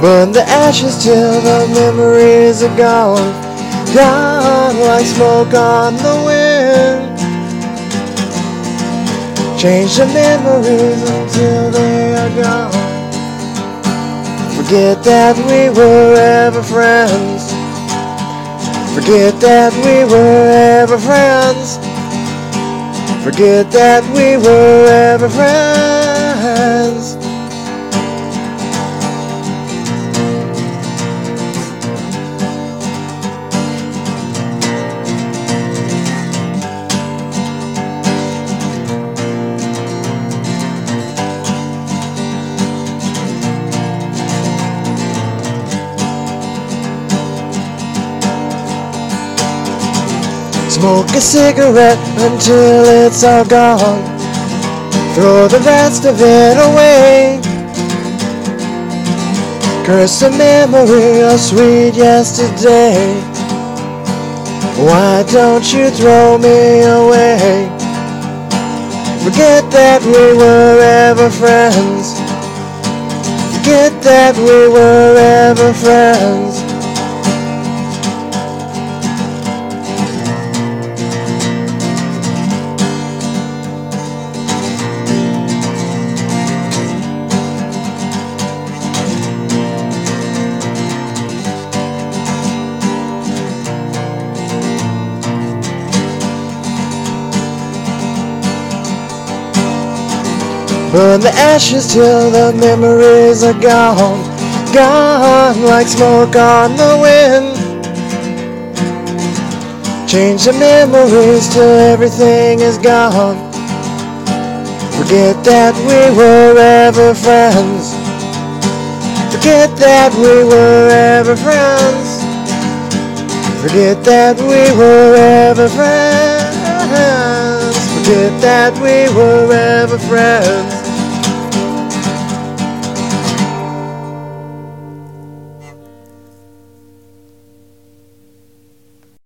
Burn the ashes till the memories are gone, gone like smoke on the wind. Change the memories until they are gone. Forget that we were ever friends. Forget that we were ever friends. Forget that we were ever friends. Smoke a cigarette until it's all gone. Throw the rest of it away. Curse the memory of sweet yesterday. Why don't you throw me away? Forget that we were ever friends. Forget that we were ever friends. Burn the ashes till the memories are gone, gone like smoke on the wind. Change the memories till everything is gone. Forget that we were ever friends. Forget that we were ever friends. Forget that we were ever friends. That we were ever friends.